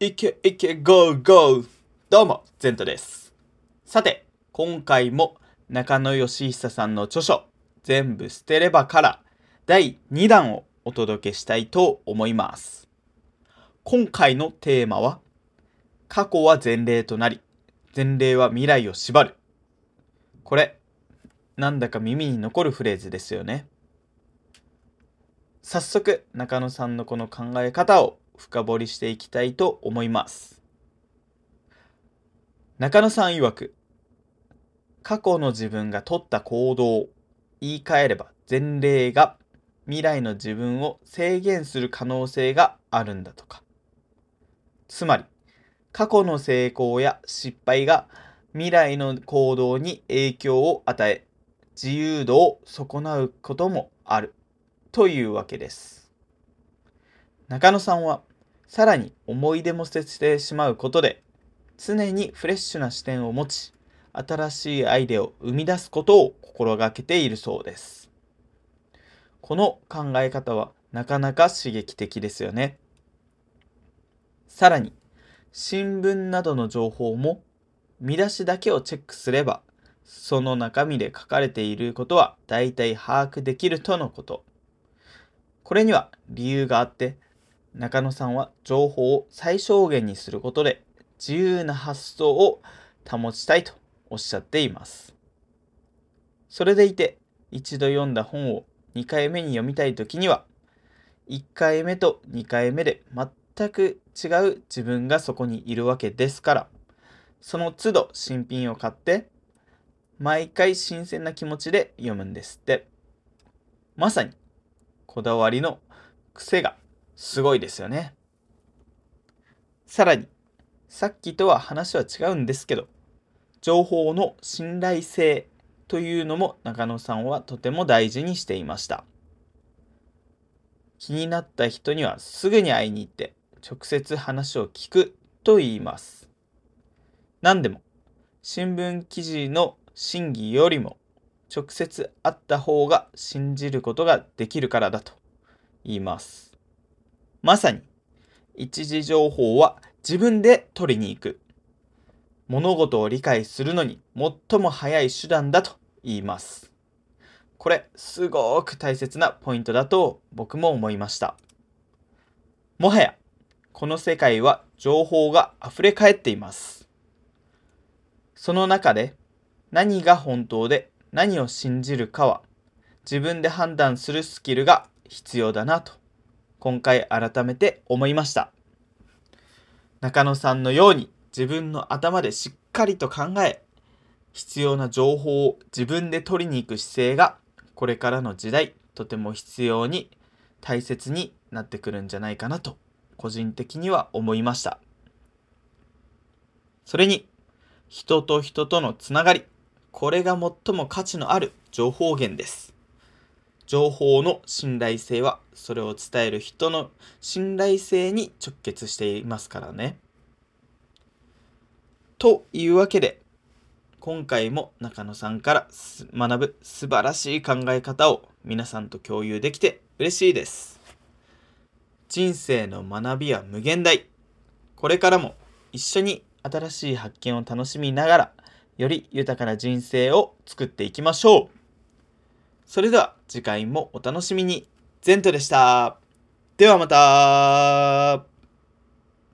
いけいけゴーゴーどうも、ゼントです。さて、今回も中野義久さんの著書、全部捨てればから第2弾をお届けしたいと思います。今回のテーマは、過去は前例となり、前例は未来を縛る。これ、なんだか耳に残るフレーズですよね。早速、中野さんのこの考え方を深掘りしていきたいと思います。中野さん曰く、過去の自分が取った行動言い換えれば前例が未来の自分を制限する可能性があるんだとか。つまり、過去の成功や失敗が未来の行動に影響を与え、自由度を損なうこともあるというわけです。中野さんはさらに思い出も捨ててしまうことで常にフレッシュな視点を持ち新しいアイデアを生み出すことを心がけているそうです。この考え方はなかなか刺激的ですよね。さらに新聞などの情報も見出しだけをチェックすればその中身で書かれていることは大体把握できるとのこと。これには理由があって中野さんは情報を最小限にすることで自由な発想を保ちたいとおっしゃっています。それでいて一度読んだ本を2回目に読みたいときには1回目と2回目で全く違う自分がそこにいるわけですからその都度新品を買って毎回新鮮な気持ちで読むんですって。まさにこだわりの癖がすごいですよね。さらに、さっきとは話は違うんですけど、情報の信頼性というのも中野さんはとても大事にしていました。気になった人にはすぐに会いに行って直接話を聞くと言います。何でも、新聞記事の真偽よりも直接会った方が信じることができるからだと言います。まさに一時情報は自分で取りに行く。物事を理解するのに最も早い手段だと言います。これすごく大切なポイントだと僕も思いました。もはやこの世界は情報が溢れ返っています。その中で何が本当で何を信じるかは自分で判断するスキルが必要だなと今回改めて思いました中野さんのように自分の頭でしっかりと考え必要な情報を自分で取りに行く姿勢がこれからの時代とても必要に大切になってくるんじゃないかなと個人的には思いましたそれに人と人とのつながりこれが最も価値のある情報源です。情報の信頼性はそれを伝える人の信頼性に直結していますからね。というわけで今回も中野さんから学ぶ素晴らしい考え方を皆さんと共有できて嬉しいです。人生の学びは無限大。これからも一緒に新しい発見を楽しみながらより豊かな人生を作っていきましょう。それでは次回もお楽しみに。ゼントでした。ではまた